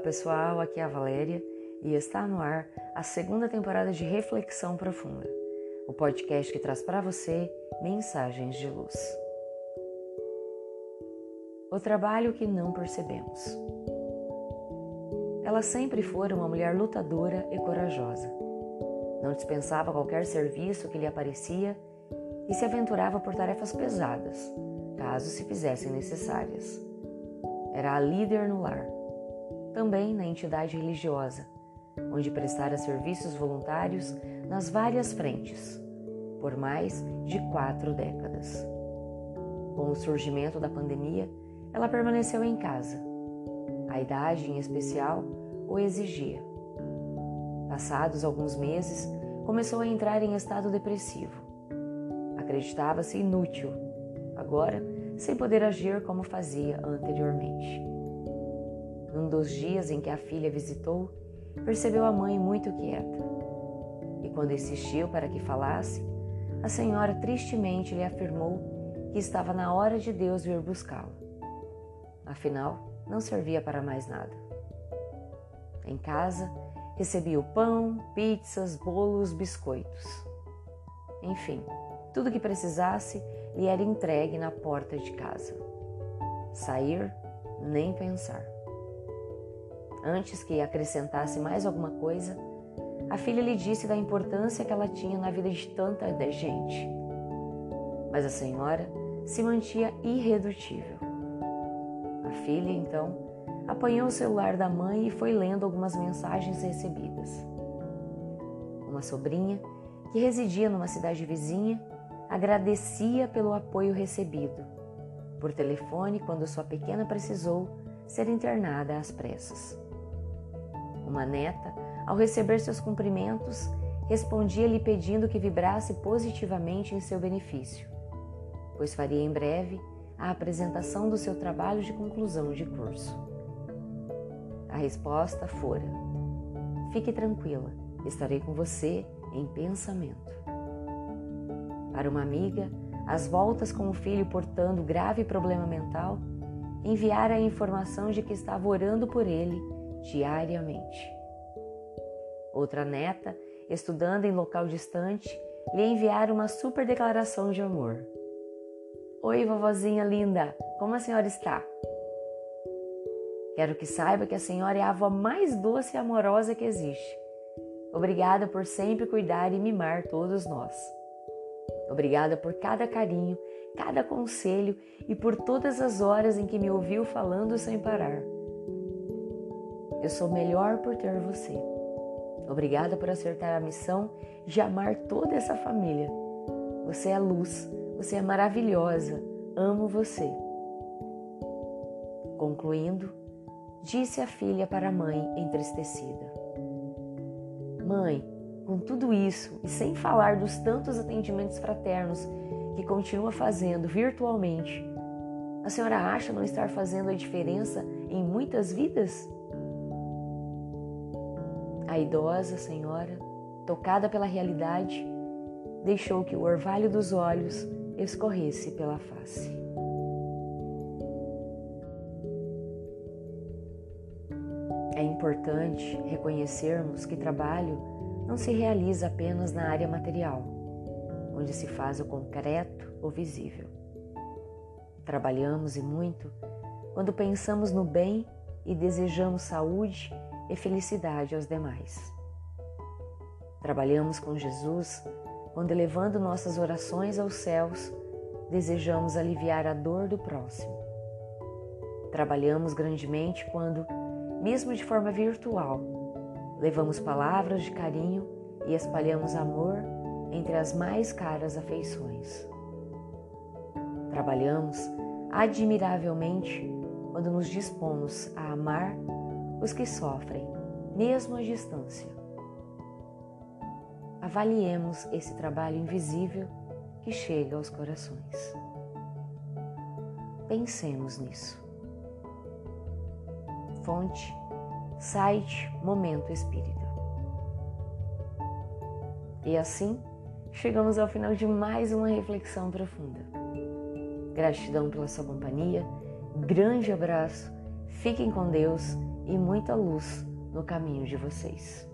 pessoal, aqui é a Valéria e está no ar a segunda temporada de Reflexão Profunda, o podcast que traz para você mensagens de luz. O trabalho que não percebemos. Ela sempre foi uma mulher lutadora e corajosa. Não dispensava qualquer serviço que lhe aparecia e se aventurava por tarefas pesadas, caso se fizessem necessárias. Era a líder no lar também na entidade religiosa, onde prestara serviços voluntários nas várias frentes, por mais de quatro décadas. Com o surgimento da pandemia, ela permaneceu em casa. A idade, em especial, o exigia. Passados alguns meses, começou a entrar em estado depressivo. Acreditava-se inútil, agora sem poder agir como fazia anteriormente. Num dos dias em que a filha visitou, percebeu a mãe muito quieta. E quando insistiu para que falasse, a senhora tristemente lhe afirmou que estava na hora de Deus vir buscá-la. Afinal, não servia para mais nada. Em casa, recebia o pão, pizzas, bolos, biscoitos. Enfim, tudo que precisasse lhe era entregue na porta de casa. Sair, nem pensar. Antes que acrescentasse mais alguma coisa, a filha lhe disse da importância que ela tinha na vida de tanta gente. Mas a senhora se mantinha irredutível. A filha, então, apanhou o celular da mãe e foi lendo algumas mensagens recebidas. Uma sobrinha, que residia numa cidade vizinha, agradecia pelo apoio recebido, por telefone quando sua pequena precisou ser internada às pressas. Uma neta, ao receber seus cumprimentos, respondia-lhe pedindo que vibrasse positivamente em seu benefício, pois faria em breve a apresentação do seu trabalho de conclusão de curso. A resposta fora: Fique tranquila, estarei com você em pensamento. Para uma amiga, as voltas com o filho portando grave problema mental enviara a informação de que estava orando por ele diariamente. Outra neta, estudando em local distante, lhe enviara uma super declaração de amor. Oi, vovozinha linda, como a senhora está? Quero que saiba que a senhora é a avó mais doce e amorosa que existe. Obrigada por sempre cuidar e mimar todos nós. Obrigada por cada carinho, cada conselho e por todas as horas em que me ouviu falando sem parar. Eu sou melhor por ter você. Obrigada por acertar a missão de amar toda essa família. Você é luz, você é maravilhosa, amo você. Concluindo, disse a filha para a mãe entristecida: Mãe, com tudo isso e sem falar dos tantos atendimentos fraternos que continua fazendo virtualmente, a senhora acha não estar fazendo a diferença em muitas vidas? A idosa senhora, tocada pela realidade, deixou que o orvalho dos olhos escorresse pela face. É importante reconhecermos que trabalho não se realiza apenas na área material, onde se faz o concreto ou visível. Trabalhamos e muito quando pensamos no bem e desejamos saúde e felicidade aos demais. Trabalhamos com Jesus quando, elevando nossas orações aos céus, desejamos aliviar a dor do próximo. Trabalhamos grandemente quando, mesmo de forma virtual, levamos palavras de carinho e espalhamos amor entre as mais caras afeições. Trabalhamos admiravelmente quando nos dispomos a amar os que sofrem, mesmo à distância. Avaliemos esse trabalho invisível que chega aos corações. Pensemos nisso. Fonte, site Momento Espírita. E assim, chegamos ao final de mais uma reflexão profunda. Gratidão pela sua companhia, grande abraço, fiquem com Deus e muita luz no caminho de vocês.